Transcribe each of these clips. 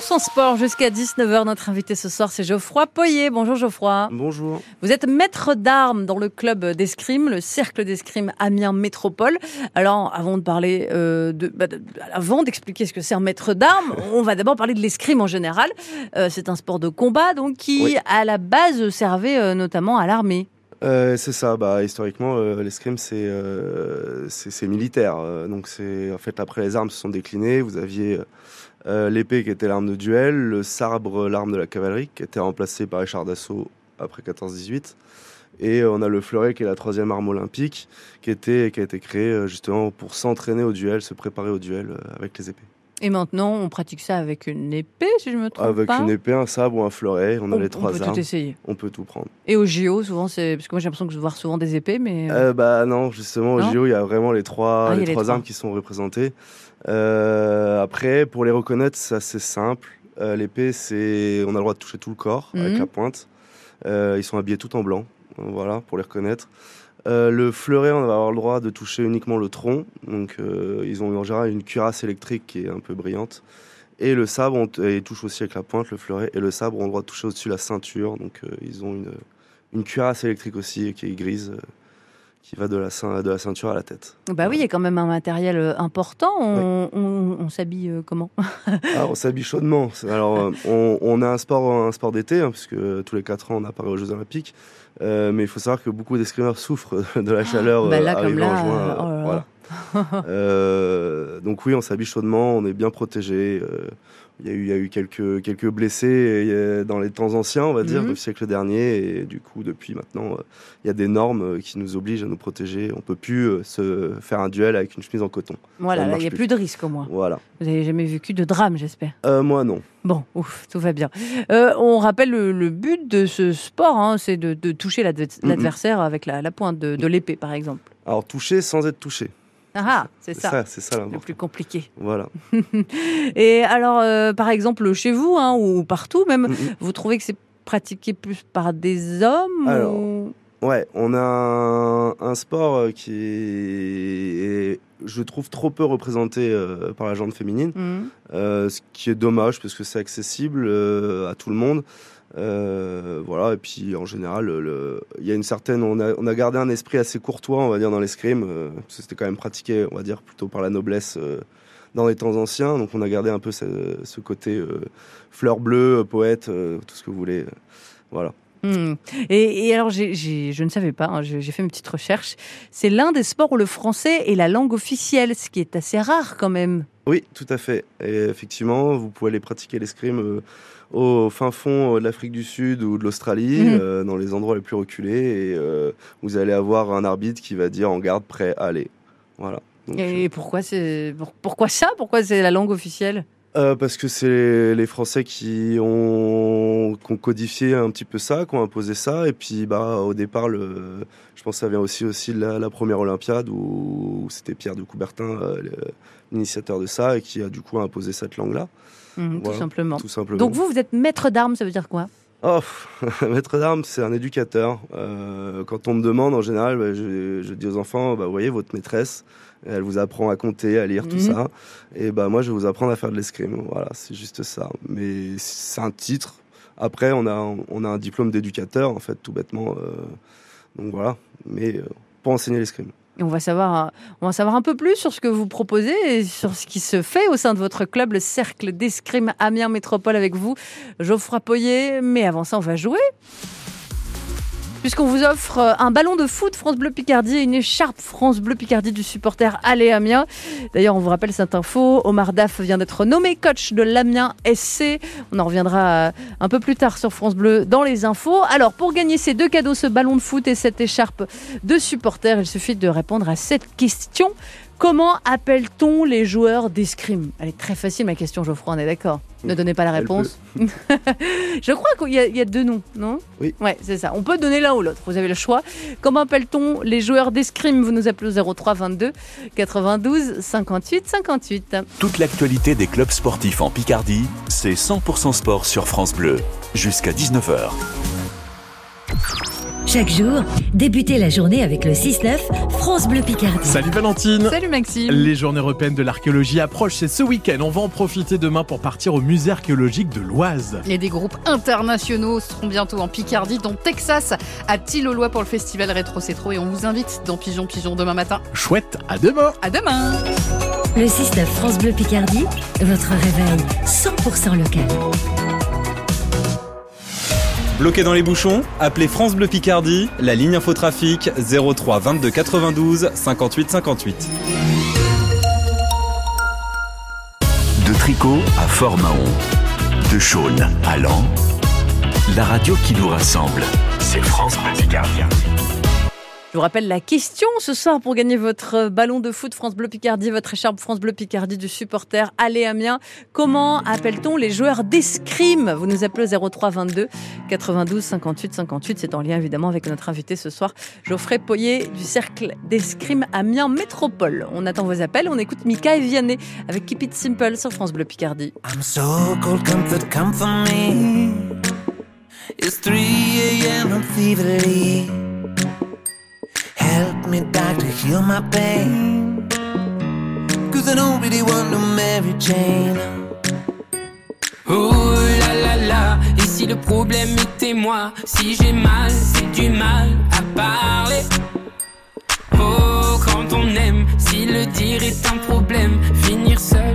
100% sport jusqu'à 19h. Notre invité ce soir, c'est Geoffroy Poyer. Bonjour Geoffroy. Bonjour. Vous êtes maître d'armes dans le club d'escrime, le cercle d'escrime Amiens Métropole. Alors, avant de parler euh, de, bah, de- avant d'expliquer ce que c'est un maître d'armes, on va d'abord parler de l'escrime en général. Euh, c'est un sport de combat, donc qui Oui. à la base servait euh, notamment à l'armée. Euh, c'est ça, bah, historiquement, euh, l'escrime, c'est euh, c'est c'est militaire. donc, c'est en fait, après, les armes se sont déclinées. Vous aviez euh, l'épée qui était l'arme de duel, le sabre, l'arme de la cavalerie, qui était remplacée par les chars d'assaut après 14-18. Et euh, on a le fleuret, qui est la troisième arme olympique, qui, était, qui a été créée euh, justement pour s'entraîner au duel, se préparer au duel avec les épées. Et maintenant, on pratique ça avec une épée, si je me trompe Avec pas. une épée, un sabre ou un fleuret, on a les on trois peut armes. tout essayer. On peut tout prendre. Et au JO, souvent, c'est parce que moi j'ai l'impression que je vois souvent des épées, mais euh, bah non, justement au JO il y a vraiment les trois, Ah, les trois. armes qui sont représentées. Euh, après pour les reconnaître c'est assez simple. Euh, L'épée c'est on a le droit de toucher tout le corps avec Mhm. la pointe. Euh, ils sont habillés tout en blanc, voilà pour les reconnaître. Euh, le fleuret on va avoir le droit de toucher uniquement le tronc, donc euh, ils ont en général une cuirasse électrique qui est un peu brillante. Et le sabre, on et ils touchent aussi avec la pointe, le fleuret. Et le sabre, ont le droit de toucher au-dessus la ceinture. Donc, euh, ils ont une, une cuirasse électrique aussi qui est grise, qui va de la, de la ceinture à la tête. bah oui, il y a quand même un matériel euh, important. On, on- on s'habille euh, comment Ah, on s'habille chaudement. Alors, euh, on, on a un sport, un sport d'été, hein, puisque tous les 4 ans, on apparaît aux Jeux Olympiques. Euh, mais il faut savoir que beaucoup d'escrimeurs souffrent de la chaleur bah euh, là, comme arrivée en là, juin. euh, euh, oh là là. voilà. Euh, donc oui, on s'habille chaudement, on est bien protégé. euh, Il y a eu, il y a eu quelques, quelques blessés euh, dans les temps anciens, on va dire, Mhm. du siècle dernier. Et du coup, depuis maintenant, euh, il y a des normes euh, qui nous obligent à nous protéger. On peut plus euh, se faire un duel avec une chemise en coton. Voilà, ne il n'y a plus de risque au moins. Voilà. Vous n'avez jamais vécu de drame, j'espère. Euh, moi, non. Bon, ouf, tout va bien. Euh, on rappelle le, le but de ce sport, hein, c'est de, de toucher l'adver- l'adversaire avec la, la pointe de, de l'épée, par exemple. Alors, toucher sans être touché. Ah, ah, c'est ça, c'est ça le plus compliqué. Voilà. Et alors, euh, par exemple, chez vous, hein, ou partout même, vous trouvez que c'est pratiqué plus par des hommes Alors, ou- Ouais, on a un, un sport euh, qui est, je trouve, trop peu représenté euh, par la gente féminine. Mhm. Euh, ce qui est dommage parce que c'est accessible euh, à tout le monde. Voilà, et puis en général, le- il y a une certaine. On a, on a gardé un esprit assez courtois, on va dire, dans l'escrime, parce que c'était quand même pratiqué, on va dire, plutôt par la noblesse dans les temps anciens. Donc on a gardé un peu ce, ce côté fleur bleue, poète, tout ce que vous voulez. voilà. Hmm. Et, et alors, je ne savais pas, hein, j'ai fait une petite recherche. C'est l'un des sports où le français est la langue officielle, ce qui est assez rare quand même. Oui, tout à fait. Et effectivement, vous pouvez aller pratiquer l'escrime euh, au fin fond euh, de l'Afrique du Sud ou de l'Australie, Mhm. euh, dans les endroits les plus reculés, et euh, vous allez avoir un arbitre qui va dire en garde, prêt, allez. Voilà. Donc, Et pourquoi, c'est, pour- pourquoi ça? Pourquoi c'est la langue officielle? Euh, parce que c'est les Français qui ont, qui ont codifié un petit peu ça, qui ont imposé ça, et puis bah au départ, le, je pense que ça vient aussi aussi de la, la première Olympiade où, c'était Pierre de Coubertin, euh, l'initiateur de ça, et qui a du coup imposé cette langue-là, Tout simplement. tout simplement. Donc vous, vous êtes maître d'armes, ça veut dire quoi? Oh, maître d'armes, c'est un éducateur. Euh, quand on me demande, en général, bah, je, je dis aux enfants, bah, vous voyez, votre maîtresse, elle vous apprend à compter, à lire, tout Mhm. ça. Et bah, moi, je vais vous apprendre à faire de l'escrime. Voilà, c'est juste ça. Mais c'est un titre. Après, on a, on a un diplôme d'éducateur, en fait, tout bêtement. euh, donc voilà. Mais euh, pour enseigner l'escrime. On va savoir, on va savoir un peu plus sur ce que vous proposez et sur ce qui se fait au sein de votre club, le Cercle d'Escrime Amiens Métropole avec vous, Geoffroy Poyer. Mais avant ça, on va jouer. Puisqu'on vous offre euh, un ballon de foot France Bleu Picardie et une écharpe France Bleu Picardie du supporter Allez Amiens. D'ailleurs, on vous rappelle cette info. Omar Daf vient d'être nommé coach de l'Amiens SC. On en reviendra euh, un peu plus tard sur France Bleu dans les infos. Alors, pour gagner ces deux cadeaux, ce ballon de foot et cette écharpe de supporters, il suffit de répondre à cette question. Comment appelle-t-on les joueurs d'escrime? Elle est très facile ma question, Geoffroy, on est d'accord? Ne donnez pas la réponse. Je crois qu'il y, a- il y a deux noms, non? Oui. Ouais, c'est ça. On peut donner l'un ou l'autre, vous avez le choix. Comment appelle-t-on les joueurs d'escrime? Vous nous appelez au 03 22 92 58 58. Toute l'actualité des clubs sportifs en Picardie, c'est 100% sport sur France Bleu. Jusqu'à 19h. Chaque jour, débutez la journée avec le 6-9 France Bleu Picardie. Salut Valentine Salut Maxime Les journées européennes de l'archéologie approchent, c'est ce week-end. On va en profiter demain pour partir au musée archéologique de l'Oise. Et des groupes internationaux seront bientôt en Picardie, dont Texas, à Tillolois pour le festival Rétro C'est Trop. Et on vous invite dans Pigeon Pigeon demain matin. Chouette, à demain À demain Le 6-9 France Bleu Picardie, votre réveil 100% local. Bloqué dans les bouchons Appelez France Bleu Picardie, la ligne infotrafic 03 22 92 58 58. De Tricot à Fort-Mahon, de Chaulnes à Lens, la radio qui nous rassemble, c'est France Bleu Picardie. Je vous rappelle la question ce soir pour gagner votre ballon de foot France Bleu Picardie, votre écharpe France Bleu Picardie du supporter Allez Amiens. Comment appelle-t-on les joueurs d'escrime? Vous nous appelez au 03 22 92 58 58. C'est en lien évidemment avec notre invité ce soir, Geoffrey Poyer du cercle d'escrime Amiens Métropole. On attend vos appels. On écoute Mika et Vianney avec Keep It Simple sur France Bleu Picardie. I'm so cold, comfort, come for me. It's 3 a.m. Feverly. Help me, doctor, heal my pain. Cause I don't really want no Mary Jane. Oh là là là, et si le problème était moi Si j'ai mal, c'est du mal à parler Oh, quand on aime, si le dire est un problème Finir seul,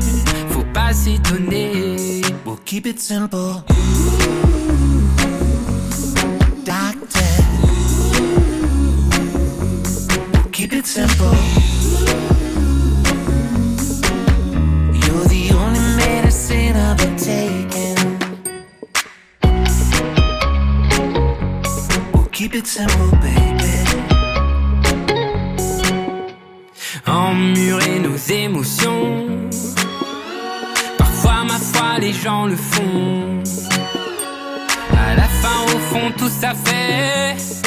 faut pas s'étonner We'll keep it simple. Doctor. Keep it simple. You're the only medicine I've been taking. We'll keep it simple, baby. Emmurer nos émotions Parfois, ma foi, les gens le font À la fin, au fond, tout ça fait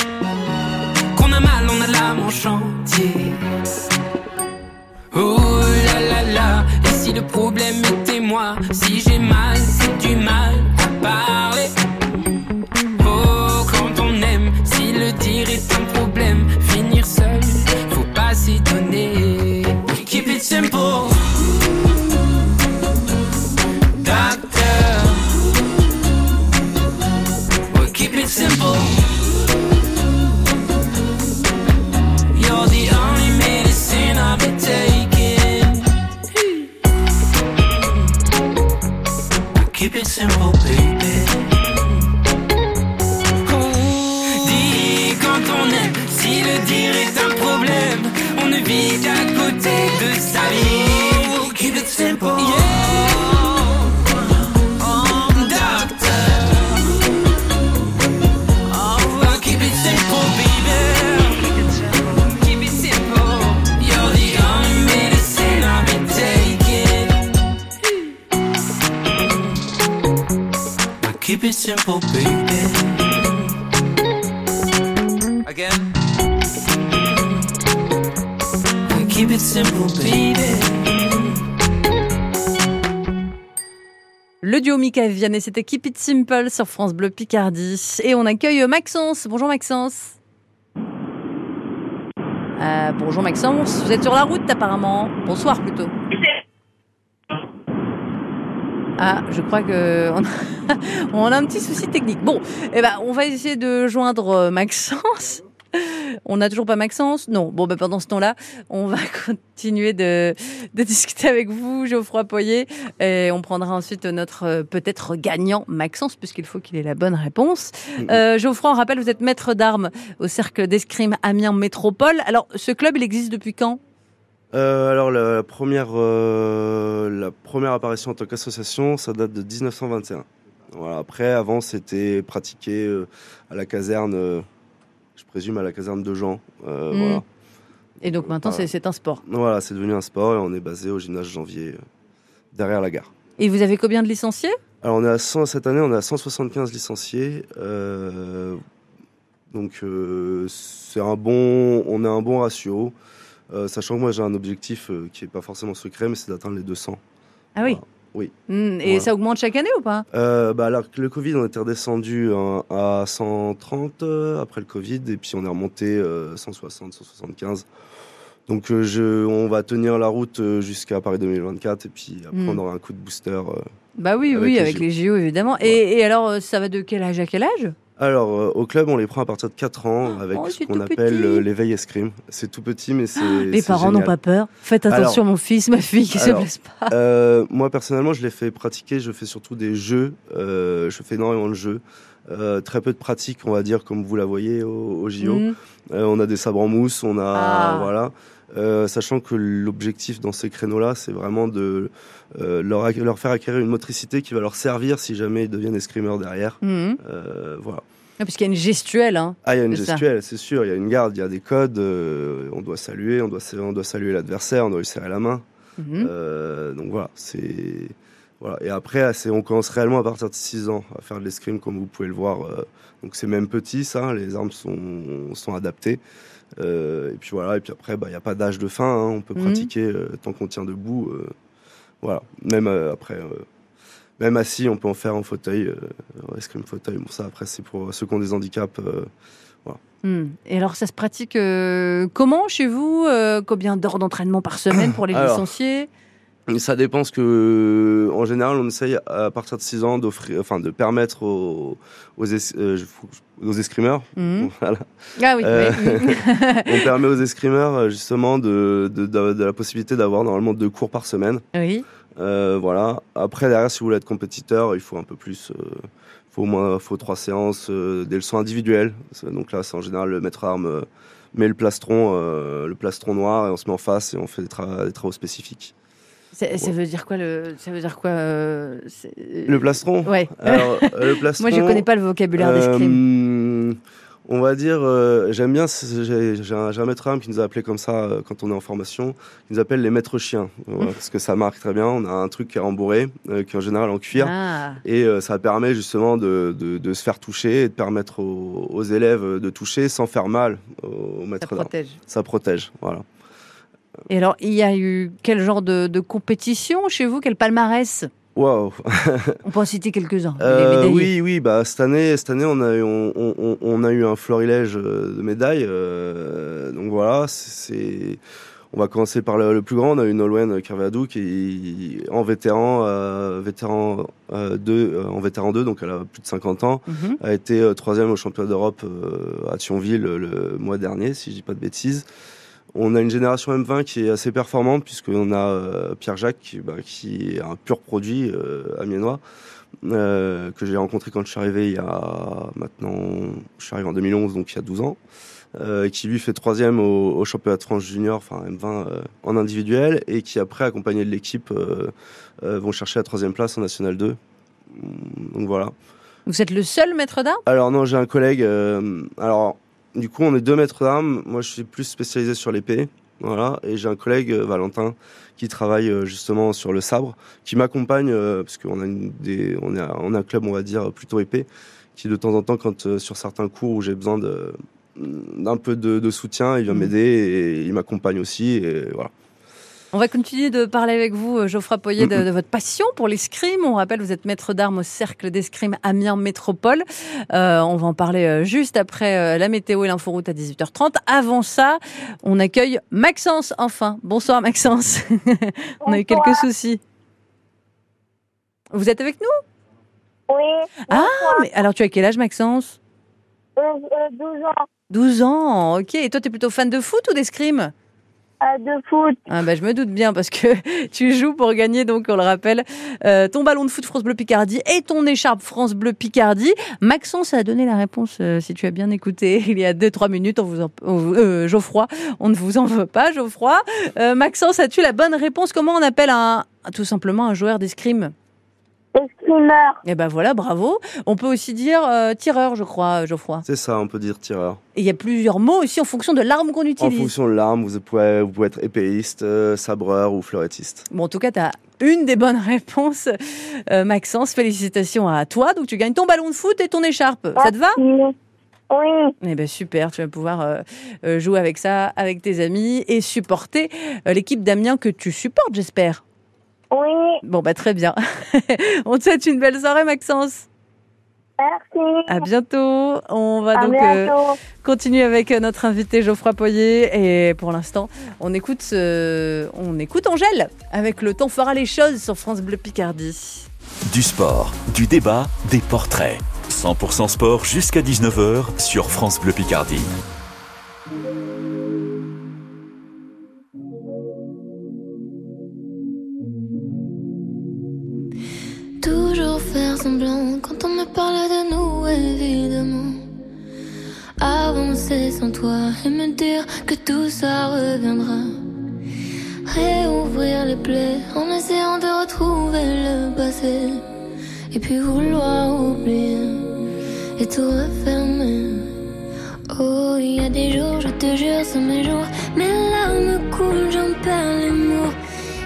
a mal, on a l'âme en chantier. Oh là là là, et si le problème était moi Si j'ai mal, c'est du mal à parler. Oh, quand on aime, si le dire est un problème Finir seul, faut pas s'étonner. We keep it simple taking. Keep it simple, baby. Again. Keep it simple, baby. Le duo Mika et Vianney, c'était Keep It Simple sur France Bleu Picardie. Et on accueille Maxence. Bonjour Maxence. Euh, bonjour Maxence, vous êtes sur la route apparemment. Bonsoir plutôt. Ah, je crois que on a, on a un petit souci technique. Bon, eh ben, on va essayer de joindre euh, Maxence. On n'a toujours pas Maxence? Non. Bon, ben, pendant ce temps-là, on va continuer de, de discuter avec vous, Geoffroy Poyer. Et on prendra ensuite notre euh, peut-être gagnant Maxence, puisqu'il faut qu'il ait la bonne réponse. Euh, Geoffroy, on rappelle, vous êtes maître d'armes au Cercle d'Escrime Amiens Métropole. Alors, ce club, il existe depuis quand? Euh, alors la, première, euh, la première apparition en tant qu'association, ça date de 1921. Voilà, après, avant, c'était pratiqué euh, à la caserne, je présume à la caserne de Jean. Mm. Voilà, Et donc maintenant, Voilà. c'est- un sport. voilà c'est devenu un sport et on est basé au gymnase Janvier, derrière la gare. Et vous avez combien de licenciés? Alors on est à 100, cette année, on est à 175 licenciés. donc c'est un bon, on a un bon ratio. Euh, sachant que moi j'ai un objectif euh, qui est pas forcément secret, mais c'est d'atteindre les 200. Ah oui. oui. Hmm, et Voilà. ça augmente chaque année ou pas? Euh, bah alors que le Covid, on était redescendu hein, à 130 euh, après le Covid, et puis on est remonté euh, 160, 175. Donc je, on va tenir la route jusqu'à Paris 2024, et puis après Mm. on aura un coup de booster. Bah oui, Avec oui, les avec JO. les JO évidemment. Et, et alors, ça va de quel âge à quel âge? Alors euh, au club, on les prend à partir de 4 ans avec Oh, ce qu'on appelle euh, l'éveil escrime. C'est tout petit, mais c'est Les c'est parents n'ont pas peur. Faites attention, Alors- mon fils, ma fille, qui se blesse pas. Euh, moi personnellement, je l'ai fait pratiquer. Je fais surtout des jeux. Je fais énormément de jeux. Très peu de pratique, on va dire, comme vous la voyez au, au JO. Euh, on a des sabres en mousse, on a Ah. voilà. Euh, sachant que l'objectif dans ces créneaux-là, c'est vraiment de euh, leur, faire acquérir une motricité qui va leur servir si jamais ils deviennent escrimeurs derrière. Euh, voilà. Ah, Parce qu'il y a une gestuelle. Hein. Ah, il y a une gestuelle, c'est sûr. Il y a une garde, il y a des codes. on doit saluer, on doit, sa- on doit saluer l'adversaire, on doit lui serrer la main. Mhm. Donc voilà, c'est voilà. Et après, c'est on commence réellement à partir de 6 ans à faire de l'escrime, comme vous pouvez le voir. donc c'est même petit, ça. Les armes sont sont adaptées. Euh, et puis voilà. Et puis après, bah, il n'y a pas d'âge de fin. hein, on peut Mhm. pratiquer euh, tant qu'on tient debout. euh, voilà. Même après. même assis, on peut en faire en fauteuil, euh, escrime fauteuil. Bon, ça, après, c'est pour ceux qui ont des handicaps. euh, Hmm. Et alors, ça se pratique euh, comment chez vous Combien d'heures d'entraînement par semaine pour les Alors, licenciés? Ça dépend parce que, en général, on essaye à partir de 6 ans d'offrir, enfin, de permettre aux, aux, es- euh, aux escrimeurs, Mhm. voilà. Ah oui, Euh, oui. on permet aux escrimeurs euh, justement de, de, de- de la possibilité d'avoir normalement deux cours par semaine. oui. Euh, voilà. Après, derrière, si vous voulez être compétiteur, il faut un peu plus. euh, faut au moins faut trois séances, euh, des leçons individuelles. Donc là, c'est en général le maître arme met le plastron, euh, le plastron noir, et on se met en face et on fait des, tra- des travaux spécifiques. Ça, ça veut dire quoi le Ça veut dire quoi euh, c'est- Le plastron. Ouais. Alors, euh, le plastron. Moi, je connais pas le vocabulaire d'escrime. Euh, on va dire, euh, j'aime bien, j'ai un, maître arme qui nous a appelé comme ça euh, quand on est en formation, qui nous appelle les maîtres chiens, Voilà, parce que ça marque très bien. On a un truc qui est rembourré, euh, qui est en général en cuir, Ah. et euh, ça permet justement de, de- de se faire toucher et de permettre aux, aux élèves de toucher sans faire mal au, Ça maître d'arme. protège. Ça protège, voilà. Et alors, il y a eu quel genre de, de compétition chez vous Quel palmarès? Waouh. On peut en citer quelques-uns. Euh, oui, oui, bah cette année, cette année, on a eu, on, on- on a eu un florilège euh, de médailles. euh, donc voilà, c'est, on va commencer par le, le plus grand. On a eu Nolwenn Kervadou qui en vétéran, euh, vétéran 2, en vétéran 2, donc elle a plus de 50 ans, Mhm. a été troisième au championnat d'Europe à Thionville le, le mois dernier, si je dis pas de bêtises. On a une génération M20 qui est assez performante puisqu'on a euh, Pierre Jacques qui, bah, qui est un pur produit euh, amiénois euh, que j'ai rencontré quand je suis arrivé il y a maintenant, je suis arrivé en 2011 donc il y a 12 ans, euh, qui lui fait troisième au, au championnat de France junior, enfin M20 euh, en individuel, et qui après accompagné de l'équipe vont chercher la troisième place en National 2. Donc voilà. Vous êtes le seul maître d'armes? Alors non, j'ai un collègue. alors du coup, on est deux maîtres d'armes. Moi, je suis plus spécialisé sur l'épée. Voilà, et j'ai un collègue euh, Valentin qui travaille euh, justement sur le sabre, qui m'accompagne euh, parce qu'on a une des, on est, on a un club, on va dire plutôt épais, qui de temps en temps, quand sur certains cours où j'ai besoin de d'un peu de, de soutien, il vient Mhm. m'aider et il m'accompagne aussi. Et voilà. On va continuer de parler avec vous, euh, Geoffroy Poyer, de, de votre passion pour l'escrime. On rappelle, vous êtes maître d'armes au Cercle d'escrime Amiens Métropole. Euh, on va en parler euh, juste après la météo et l'inforoute à 18h30. Avant ça, on accueille Maxence, enfin. Bonsoir Maxence. on a eu quelques soucis. Vous êtes avec nous? Oui. Ah, mais alors tu as quel âge Maxence? Euh, euh, 12 ans 12 ans, ok. Et toi, tu es plutôt fan de foot ou d'escrime? De foot. Ah bah, je me doute bien parce que tu joues pour gagner, donc on le rappelle, euh, ton ballon de foot France Bleu Picardie et ton écharpe France Bleu Picardie. Maxence a donné la réponse, euh, si tu as bien écouté, il y a 2-3 minutes. On vous en, on euh, Geoffroy, on ne vous en veut pas, Geoffroy. Maxence, as-tu la bonne réponse? Comment on appelle un, tout simplement un joueur d'escrime? Escrimeur. Eh ben voilà, bravo. On peut aussi dire euh, tireur, je crois, Geoffroy. C'est ça, on peut dire tireur. Et il y a plusieurs mots aussi en fonction de l'arme qu'on En utilise. fonction de l'arme, vous pouvez, vous pouvez être épéiste, euh, sabreur ou fleurettiste. Bon, en tout cas, tu as une des bonnes réponses, euh, Maxence. Félicitations à toi. Donc, tu gagnes ton ballon de foot et ton écharpe. Ça te va? Oui. Eh ben super, tu vas pouvoir euh, euh, jouer avec ça, avec tes amis et supporter euh, l'équipe d'Amiens que tu supportes, j'espère. Oui, Bon, bah très bien. On te souhaite une belle soirée, Maxence. merci. À bientôt. On va À donc euh, continuer avec euh, notre invité Geoffroy Poyer. Et pour l'instant, on écoute, euh, on écoute Angèle avec le temps fera les choses sur France Bleu Picardie. Du sport, du débat, des portraits. 100% sport jusqu'à 19h sur France Bleu Picardie. Sans toi et me dire que tout ça reviendra. Réouvrir les plaies en essayant de retrouver le passé. Et puis vouloir oublier et tout refermer. Oh, il y a des jours, je te jure, c'est mes jours. Mes larmes coulent, j'en perds les mots.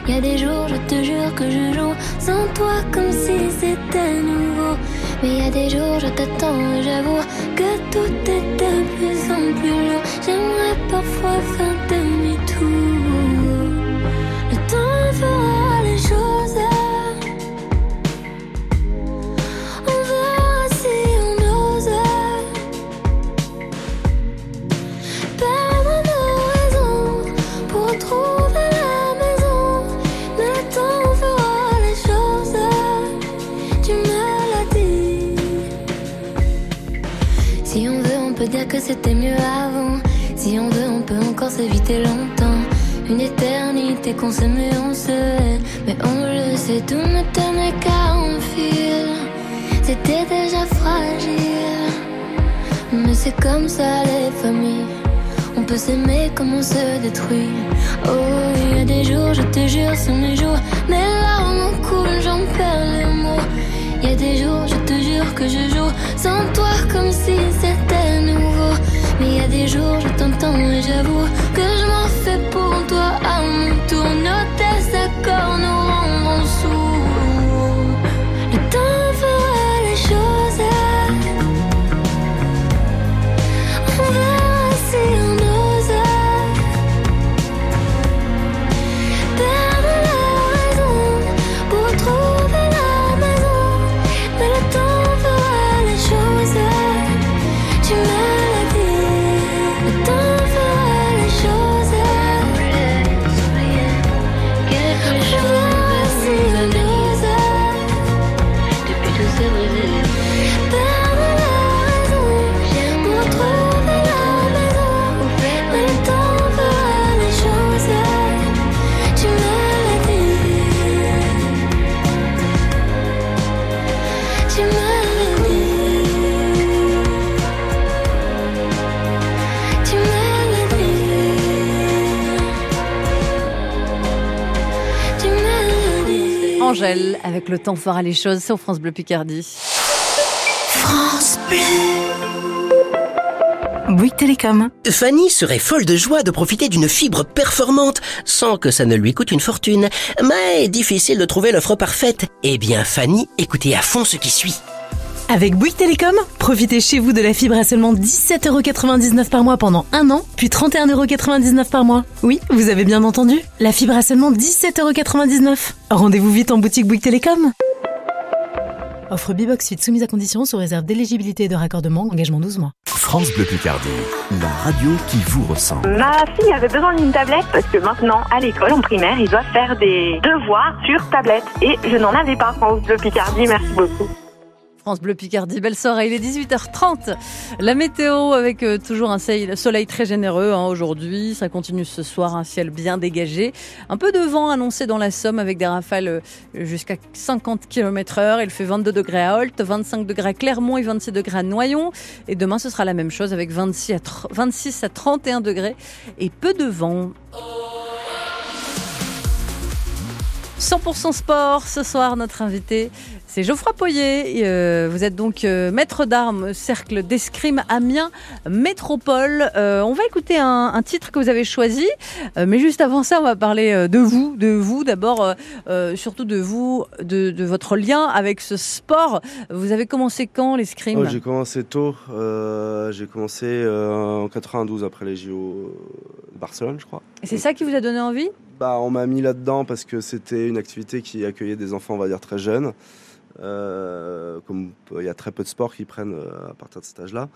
Il y a des jours, je te jure que je joue sans toi comme si c'était nouveau. Mais il y a des jours, je t'attends et j'avoue que tout est de plus en plus lourd. J'aimerais parfois faire demi-tour. Que c'était mieux avant. Si on veut, on peut encore s'éviter longtemps. Une éternité qu'on s'aime et on se hait. Mais on le sait, tout ne tenait qu'à un fil. C'était déjà fragile. Mais c'est comme ça les familles. On peut s'aimer comme on se détruit. Oh, il y a des jours, je te jure, c'est mes jours. Mes larmes coulent, j'en perds les mots. Y a des jours, je te jure que je joue sans toi comme si c'était nouveau. Mais y a des jours, je t'entends et j'avoue que je m'en fais pour toi à mon tour. Nos désaccords nous rendront sourds. Avec le temps fera les choses sur France Bleu Picardie. France Bleu. Bouygues Télécom. Fanny serait folle de joie de profiter d'une fibre performante sans que ça ne lui coûte une fortune. Mais difficile de trouver l'offre parfaite. Eh bien Fanny, écoutez à fond ce qui suit. Avec Bouygues Télécom, profitez chez vous de la fibre à seulement 17,99€ par mois pendant un an, puis 31,99€ par mois. Oui, vous avez bien entendu, la fibre à seulement 17,99€. Rendez-vous vite en boutique Bouygues Télécom. Offre Bibox Suite soumise à condition sous réserve d'éligibilité et de raccordement, engagement 12 mois. France Bleu Picardie, la radio qui vous ressemble. Ma fille avait besoin d'une tablette parce que maintenant, à l'école, en primaire, ils doivent faire des devoirs sur tablette. Et je n'en avais pas. France Bleu Picardie, merci beaucoup. France Bleu Picardie, belle soirée, il est 18h30. La météo avec euh, toujours un soleil, très généreux hein, aujourd'hui. Ça continue ce soir, un ciel bien dégagé. Un peu de vent annoncé dans la Somme avec des rafales euh, jusqu'à 50 km heure. Il fait 22 degrés à Holt, 25 degrés à Clermont et 26 degrés à Noyon. Et demain, ce sera la même chose avec 26 à, tr- 26 à 31 degrés et peu de vent. 100% sport, ce soir, notre invité, c'est Geoffroy Poyer. Euh, vous êtes donc euh, maître d'armes, cercle d'escrime Amiens Métropole. Euh, on va écouter un, un titre que vous avez choisi, mais juste avant ça, on va parler de vous, de vous d'abord, surtout de vous, de, de votre lien avec ce sport. Vous avez commencé quand l'escrime? Oh, j'ai commencé tôt. J'ai commencé en 92 après les JO de Barcelone, je crois. Et c'est ça qui vous a donné envie? Bah, on m'a mis là-dedans parce que c'était une activité qui accueillait des enfants, on va dire, très jeunes. Euh, comme il y a très peu de sports qui prennent euh, à partir de cet âge-là.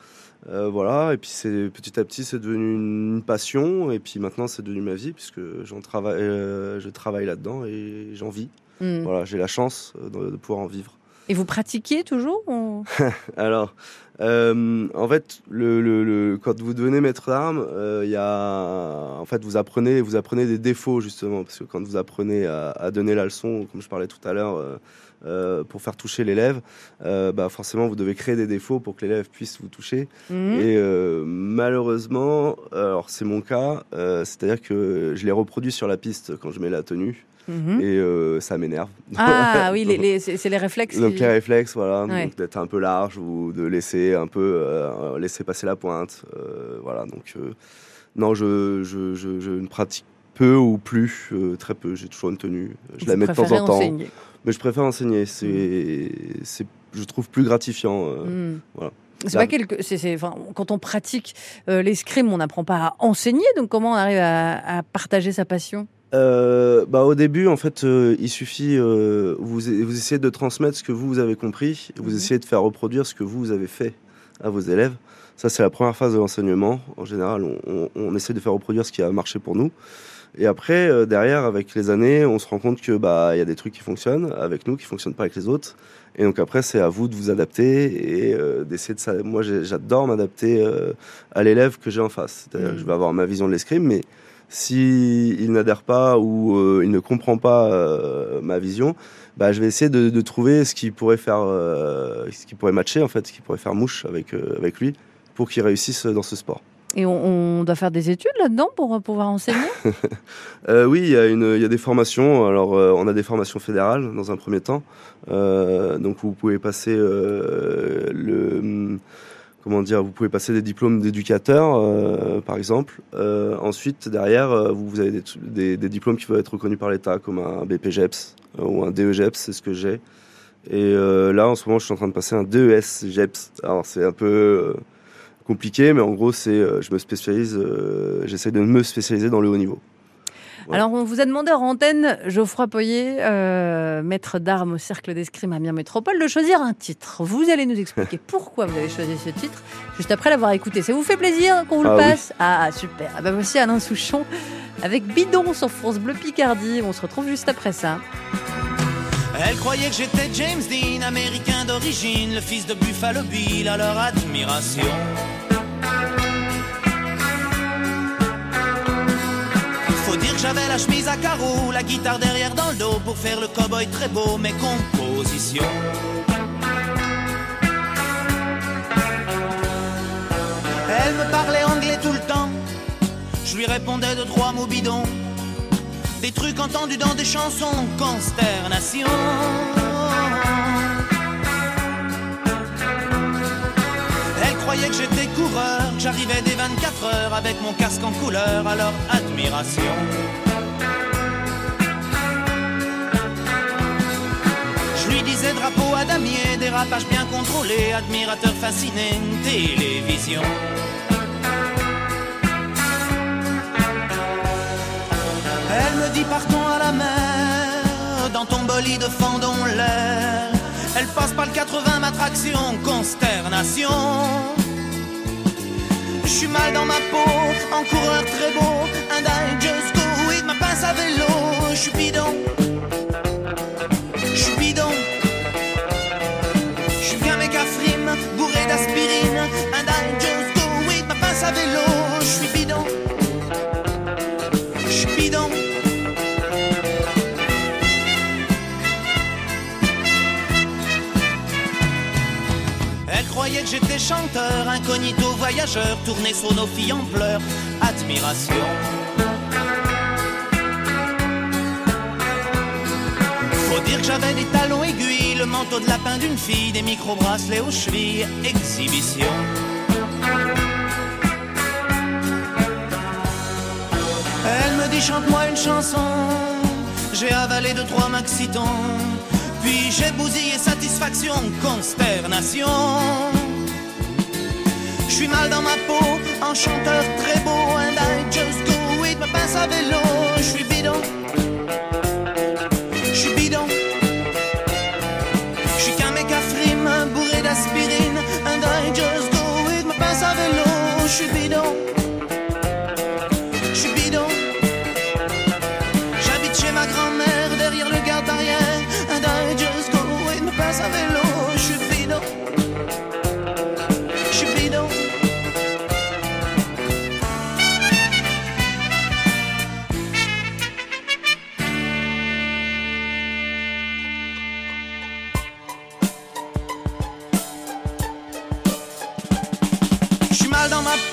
Euh, voilà, et puis c'est petit à petit c'est devenu une passion, et puis maintenant c'est devenu ma vie puisque j'en travaille, euh, je travaille là-dedans et j'en vis. Mm. Voilà, j'ai la chance de, de pouvoir en vivre. Et vous pratiquiez toujours ou- Alors, en fait, le, le- le- quand vous devenez maître d'armes, il y a, en fait, vous apprenez, vous apprenez des défauts justement, parce que quand vous apprenez à, à donner la leçon, comme je parlais tout à l'heure, euh, pour faire toucher l'élève, euh, bah forcément, vous devez créer des défauts pour que l'élève puisse vous toucher. Mhm. Et euh, malheureusement, alors c'est mon cas, c'est-à-dire que je les reproduis sur la piste quand je mets la tenue. Mhm. Et ça m'énerve. Ah oui, les- les- c'est les réflexes. Donc qui- les réflexes, voilà, Ouais. d'être un peu large ou de laisser un peu laisser passer la pointe, voilà. Donc non, je, je, je, je ne pratique peu ou plus, euh, très peu. J'ai toujours une tenue. Je Vous la mets de temps en temps. Mais je préfère enseigner. C'est, c'est, je trouve plus gratifiant. euh, Mm. Voilà. C'est pas quelque. c'est- c'est- enfin, quand on pratique euh, l'escrime, on n'apprend pas à enseigner. Donc comment on arrive à, à partager sa passion? Euh, bah, au début, en fait, euh, il suffit, vous, vous essayez de transmettre ce que vous, vous avez compris, vous Mhm. essayez de faire reproduire ce que vous, vous avez fait à vos élèves. Ça, c'est la première phase de l'enseignement. En général, on, on- on essaie de faire reproduire ce qui a marché pour nous. Et après, euh, derrière, avec les années, on se rend compte que bah il y a des trucs qui fonctionnent avec nous, qui fonctionnent pas avec les autres. Et donc après, c'est à vous de vous adapter et euh, d'essayer de ça. Moi, j'adore m'adapter euh, à l'élève que j'ai en face. C'est-à-dire que je vais avoir ma vision de l'escrime, mais si il n'adhère pas ou il ne comprend pas ma vision, bah, je vais essayer de, de trouver ce qui pourrait faire, ce qui pourrait matcher en fait, ce qui pourrait faire mouche avec avec lui pour qu'il réussisse dans ce sport. Et on, doit faire des études là-dedans pour euh, pouvoir enseigner Euh, oui, il y, a des formations. Alors, euh, on a des formations fédérales dans un premier temps. Donc, vous pouvez passer le. hum, Comment dire Vous pouvez passer des diplômes d'éducateur, par exemple. Ensuite, derrière, vous, avez des, diplômes qui peuvent être reconnus par l'État, comme un BPGEPS ou un DEGEPS, c'est ce que j'ai. Et là, en ce moment, je suis en train de passer un DES GEPS. Alors, c'est un peu compliqué, mais en gros, c'est euh, je me spécialise, euh, j'essaie de me spécialiser dans le haut niveau. Voilà. Alors, on vous a demandé en antenne, Geoffroy Poyer, euh, maître d'armes au Cercle d'Escrime Amiens Métropole, de choisir un titre. Vous allez nous expliquer pourquoi vous avez choisi ce titre, juste après l'avoir écouté. Ça vous fait plaisir qu'on vous Ah le oui. passe? Ah, super. Ah bah voici Alain Souchon avec Bidon sur France Bleu Picardie. On se retrouve juste après ça. Elle croyait que j'étais James Dean, américain d'origine, le fils de Buffalo Bill, à leur admiration. Faut dire que j'avais la chemise à carreaux, la guitare derrière dans le dos pour faire le cowboy très beau, mes compositions. Elle me parlait anglais tout le temps, je lui répondais de trois mots bidons. Des trucs entendus dans des chansons, consternation. Elle croyait que j'étais coureur, j'arrivais des 24 heures avec mon casque en couleur, leur admiration. Je lui disais drapeau à damier, dérapage bien contrôlé, admirateur fasciné, télévision. Partons à la mer, dans ton bolide fendons l'air. Elle passe par le 80, ma traction, consternation. Je suis mal dans ma peau, en coureur très beau, un die just go with ma pince à vélo. Je suis bidon, je suis bidon. Je suis bien méga frime, bourré d'aspirine, un die just go with ma pince à vélo. Je suis bidon. Je suis bidon. Que j'étais chanteur, incognito voyageur, tourné sur nos filles en pleurs, admiration. Faut dire que j'avais des talons aiguilles, le manteau de lapin d'une fille, des micro-bracelets aux chevilles, exhibition. Elle me dit chante-moi une chanson. J'ai avalé deux trois maxitons. Puis j'ai bousillé satisfaction, consternation. Je suis mal dans ma peau, en chanteur très beau, and I just go with me passe à vélo, je suis bidon.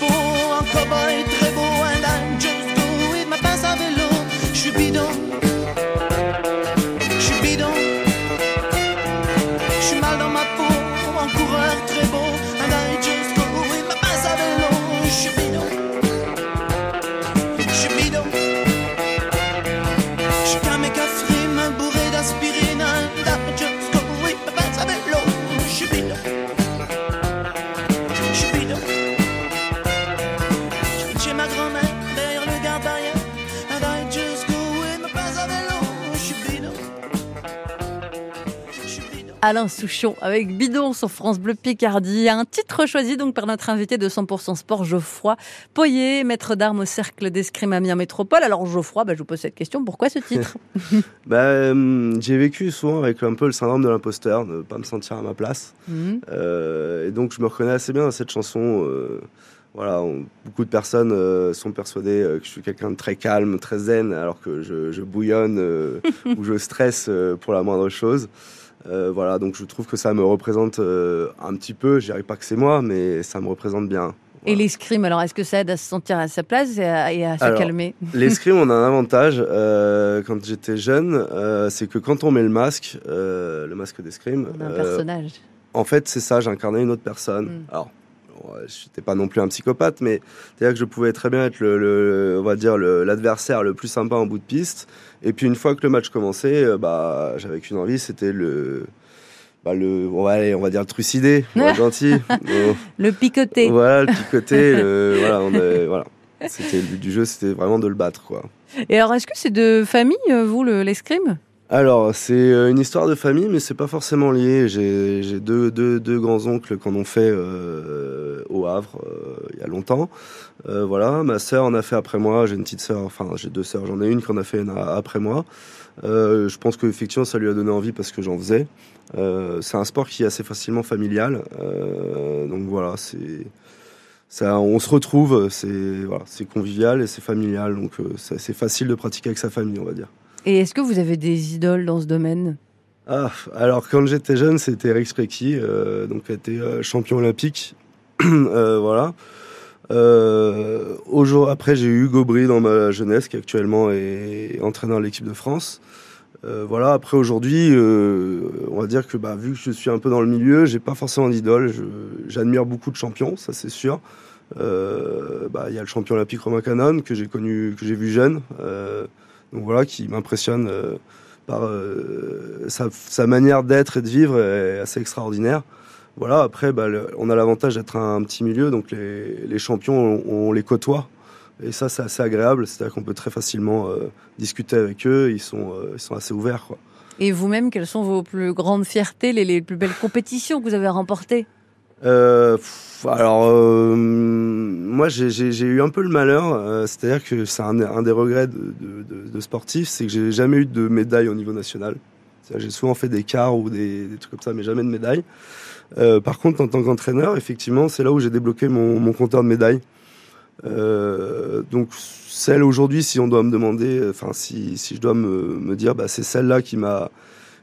Mal Alain Souchon avec Bidon sur France Bleu Picardie. Un titre choisi donc par notre invité de 100% Sport, Geoffroy Poyer, maître d'armes au cercle d'escrime Amiens Métropole. Alors Geoffroy, bah, je vous pose cette question, pourquoi ce titre Bah, euh, j'ai vécu souvent avec un peu le syndrome de l'imposteur, ne pas me sentir à ma place. Mhm. Euh, et donc je me reconnais assez bien dans cette chanson. euh, voilà, on- beaucoup de personnes euh, sont persuadées euh, que je suis quelqu'un de très calme, très zen, alors que je, je bouillonne euh, ou je stresse pour la moindre chose. Euh, voilà, donc je trouve que ça me représente euh, un petit peu. Je dirais pas que c'est moi, mais ça me représente bien. Et l'escrime, alors est-ce que ça aide à se sentir à sa place et à, et à se Alors, calmer? L'escrime, on a un avantage euh, quand j'étais jeune, c'est que quand on met le masque, le masque d'escrime, On a un personnage. en fait, c'est ça, j'incarnais une autre personne. Mm. Alors, ouais, je n'étais pas non plus un psychopathe, mais c'est-à-dire que je pouvais très bien être le, le- on va dire le- l'adversaire le, plus sympa en bout de piste. Et puis une fois que le match commençait, euh, bah, j'avais qu'une envie, c'était le, bah, le, on va aller, on va dire le va être gentil. Euh, Le picoté. voilà, le picoté, le- voilà, on est- voilà. C'était le but du jeu, c'était vraiment de le battre, quoi. Et alors est-ce que c'est de famille, euh, vous, le- l'escrime? Alors, c'est euh, une histoire de famille, mais c'est pas forcément lié. J'ai deux, grands-oncles qu'on ont fait euh, au Havre euh, il y a longtemps. Voilà, ma sœur en a fait après moi. J'ai une petite sœur, enfin j'ai deux sœurs. J'en ai une qui en a fait après moi. Je pense qu'effectivement, ça lui a donné envie parce que j'en faisais. C'est un sport qui est assez facilement familial. Donc voilà, c'est on se retrouve. C'est c'est convivial et c'est familial. Donc c'est facile de pratiquer avec sa famille, on va dire. Et est-ce que vous avez des idoles dans ce domaine? Ah, alors quand j'étais jeune, c'était Eric Sprecki, euh, donc qui été euh, champion olympique. Euh, voilà. Au après, j'ai eu Hugo Bry dans ma jeunesse, qui actuellement est entraîneur de l'équipe de France. Voilà. Après aujourd'hui, on va dire que bah, vu que je suis un peu dans le milieu, j'ai pas forcément d'idole. J'admire beaucoup de champions, ça c'est sûr. Bah, Il y a le champion olympique Romain Canon que j'ai connu, que j'ai vu jeune. Donc voilà, qui m'impressionne euh, par euh, sa, sa manière d'être et de vivre est assez extraordinaire. Voilà, après, bah, le- on a l'avantage d'être un, petit milieu, donc les, les champions, on, on les côtoie. Et ça, c'est assez agréable, c'est-à-dire qu'on peut très facilement euh, discuter avec eux, ils sont, ils sont assez ouverts. Quoi. Et vous-même, quelles sont vos plus grandes fiertés, les, les plus belles compétitions que vous avez remportées? Pff, alors, euh, moi, j'ai- eu un peu le malheur, euh, c'est-à-dire que c'est un, des regrets de, sportif, c'est que j'ai jamais eu de médaille au niveau national. J'ai souvent fait des quarts ou des, trucs comme ça, mais jamais de médaille. Euh, par contre, en tant qu'entraîneur, effectivement, c'est là où j'ai débloqué mon, compteur de médailles. Donc, celle aujourd'hui, si on doit me demander, enfin, si, je dois me, dire, bah, c'est celle-là qui m'a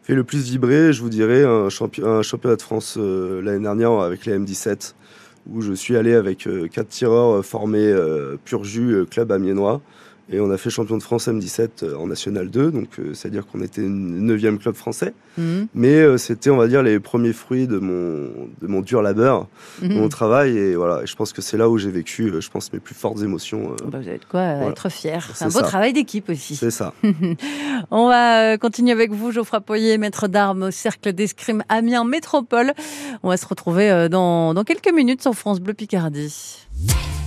fait le plus vibrer, je vous dirais un, champi- un championnat de France l'année dernière avec les M17, où je suis allé avec euh, quatre tireurs euh, formés euh, pur jus club amiénois. Et on a fait champion de France M17 euh, en National 2, donc euh, c'est-à-dire qu'on était 9e club français. Mhm. Mais euh, c'était, on va dire, les premiers fruits de mon, de mon dur labeur, de Mhm. mon travail. Et voilà, et je pense que c'est là où j'ai vécu, je pense, mes plus fortes émotions. Bah, Vous avez de quoi Voilà. être fier. C'est un beau ça. travail d'équipe aussi. C'est ça. On va continuer avec vous, Geoffroy Poyer, maître d'armes au Cercle d'Escrime Amiens Métropole. On va se retrouver dans, dans quelques minutes sur France Bleu Picardie.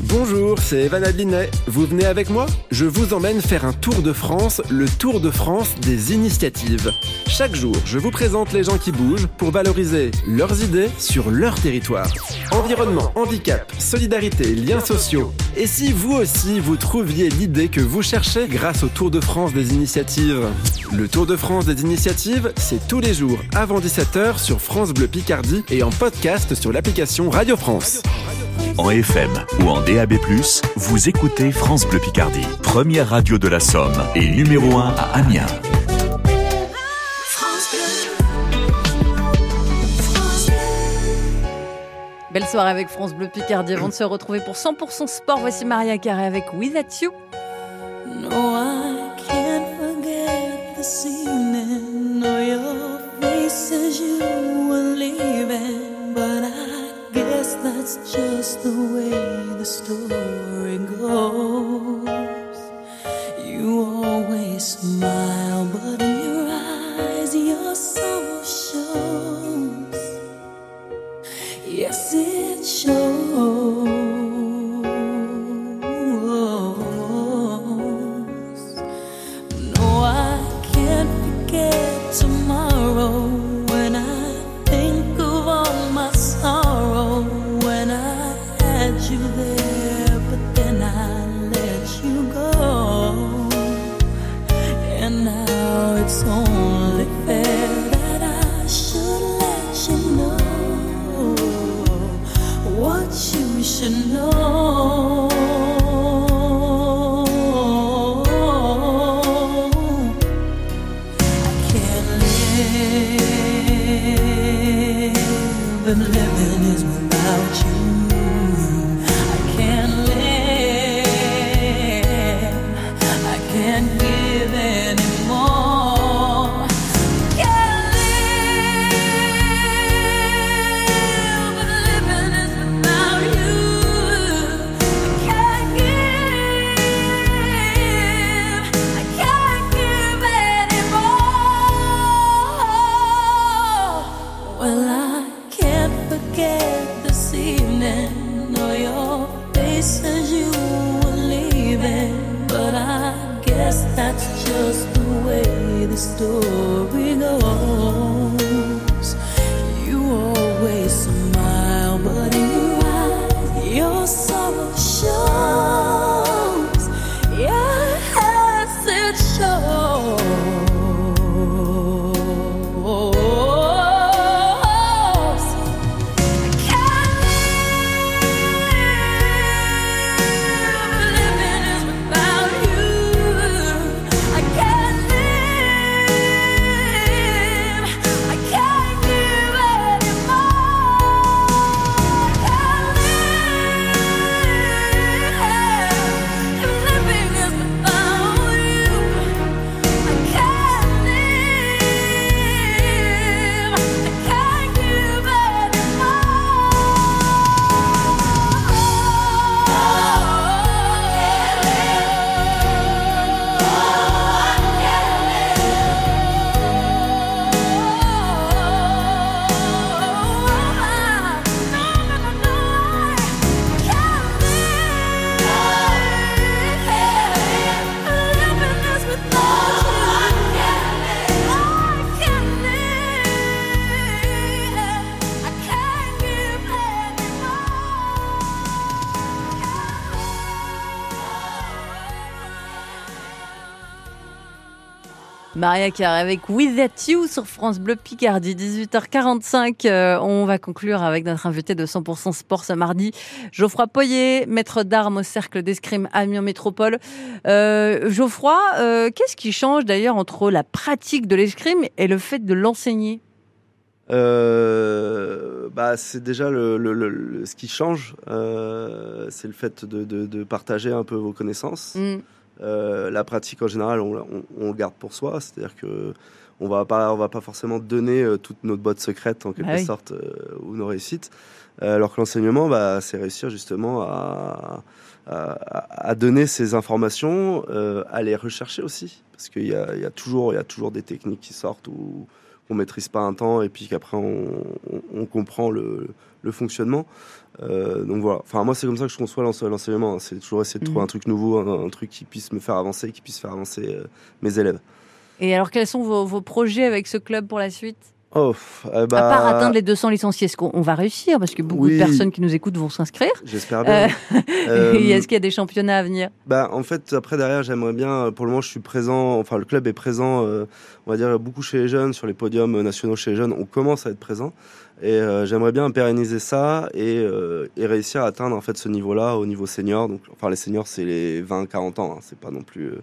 Bonjour, c'est Evan Adlinet. Vous venez avec moi Je vous emmène faire un tour de France, le Tour de France des initiatives. Chaque jour, je vous présente les gens qui bougent pour valoriser leurs idées sur leur territoire. Environnement, handicap, solidarité, liens sociaux. Et si vous aussi, vous trouviez l'idée que vous cherchez grâce au Tour de France des initiatives Le Tour de France des initiatives, c'est tous les jours avant 17h sur France Bleu Picardie et en podcast sur l'application Radio France. En FM ou en DAB+, vous écoutez France Bleu Picardie, première radio de la Somme et numéro 1 à Amiens. Belle soirée avec France Bleu Picardie. Avant de se retrouver pour 100% sport, voici Maria Carré avec Without You. No, I can't forget this evening. No, your face as you were leaving. But I guess that's just the way the story goes. You always smile, but in your eyes, your sorrow shows. Yes, it shows. Maria Carré avec With That You sur France Bleu Picardie, 18h45. Euh, on va conclure avec notre invité de 100% Sport ce mardi, Geoffroy Poyer, maître d'armes au Cercle d'Escrime Amiens Métropole. Euh, Geoffroy, euh, qu'est-ce qui change d'ailleurs entre la pratique de l'escrime et le fait de l'enseigner? Euh, bah, c'est déjà le, le- le- le- ce qui change, euh, c'est le fait de, de- de partager un peu vos connaissances. Mm. Euh, la pratique en général, on, on- on le garde pour soi, c'est-à-dire que on va pas, on va pas forcément donner euh, toute notre boîte secrète en quelque Ah oui. sorte euh, ou nos réussites. Euh, alors que l'enseignement, bah, c'est réussir justement à, à, à donner ces informations, euh, à les rechercher aussi, parce qu'il y a, il y a toujours, il y a toujours des techniques qui sortent ou qu'on maîtrise pas un temps et puis qu'après on, on- on comprend le, le fonctionnement. Euh, donc voilà. Enfin moi c'est comme ça que je conçois l'ense- l'enseignement. hein. C'est toujours essayer de trouver Mhm. un truc nouveau, un, un truc qui puisse me faire avancer, qui puisse faire avancer euh, mes élèves. Et alors, quels sont vos, vos projets avec ce club pour la suite? Oh, eh À bah, part atteindre les 200 licenciés, est-ce qu'on on va réussir? Parce que beaucoup Oui. de personnes qui nous écoutent vont s'inscrire. J'espère bien. Euh, est-ce qu'il y a des championnats à venir? Bah, en fait, après, derrière, j'aimerais bien, pour le moment, je suis présent, enfin, le club est présent, on va dire, beaucoup chez les jeunes, sur les podiums nationaux chez les jeunes, on commence à être présent. Et euh, j'aimerais bien pérenniser ça et, euh, et réussir à atteindre, en fait, ce niveau-là au niveau senior. Donc, enfin, les seniors, c'est les 20-40 ans, hein, c'est pas non plus. euh,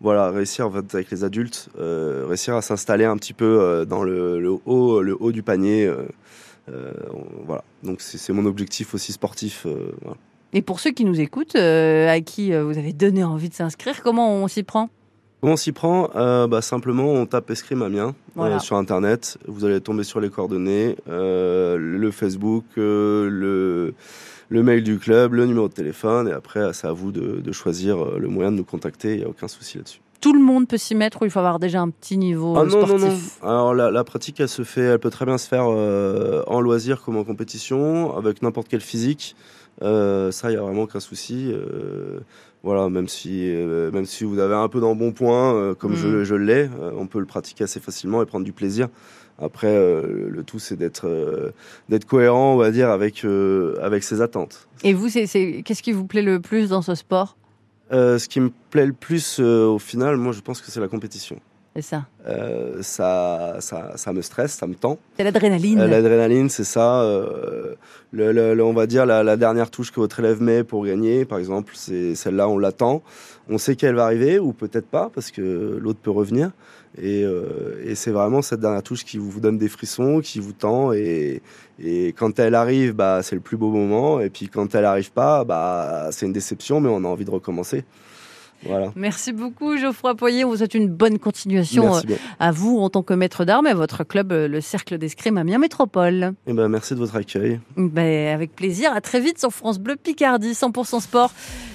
voilà, réussir avec les adultes, réussir à s'installer un petit peu dans le, haut, le haut du panier. voilà, donc c'est mon objectif aussi sportif. Et pour ceux qui nous écoutent, à qui vous avez donné envie de s'inscrire, comment on s'y prend? Comment on s'y prend Euh, bah, Simplement, on tape Escrime Amiens Voilà. euh, sur Internet. Vous allez tomber sur les coordonnées, euh, le Facebook, euh, le, le mail du club, le numéro de téléphone. Et après, c'est à vous de, de choisir euh, le moyen de nous contacter. Il n'y a aucun souci là-dessus. Tout le monde peut s'y mettre ou il faut avoir déjà un petit niveau Ah euh, non, sportif? non. Alors la, la pratique, elle se fait, elle peut très bien se faire euh, en loisir comme en compétition, avec n'importe quel physique. Euh, ça, il n'y a vraiment aucun souci. Euh, voilà, même si, euh, même si vous avez un peu d'embonpoint, euh, comme je, Mm. je l'ai, euh, on peut le pratiquer assez facilement et prendre du plaisir. Après, euh, le tout, c'est d'être euh, d'être cohérent, on va dire, avec, euh, avec ses attentes. Et vous, c'est, qu'est-ce qui vous plaît le plus dans ce sport? Ce qui me plaît le plus, au final, moi, je pense que c'est la compétition. C'est ça. Euh, ça, ça, ça me stresse, ça me tend. C'est l'adrénaline. Euh, L'adrénaline, c'est ça. euh, le, le- le- on va dire la, la dernière touche que votre élève met pour gagner, par exemple, c'est celle-là, on l'attend. On sait qu'elle va arriver, ou peut-être pas, parce que l'autre peut revenir. Et, et c'est vraiment cette dernière touche qui vous donne des frissons, qui vous tend. Et, et quand elle arrive, bah, c'est le plus beau moment. Et puis quand elle arrive pas, bah, c'est une déception, mais on a envie de recommencer. Voilà. Merci beaucoup Geoffroy Poyer. On vous souhaite une bonne continuation euh, à vous en tant que maître d'armes et à votre club, euh, le Cercle d'Escrime Amiens Métropole. Et ben, merci de votre accueil. Ben, avec plaisir. À très vite sur France Bleu Picardie, 100% sport.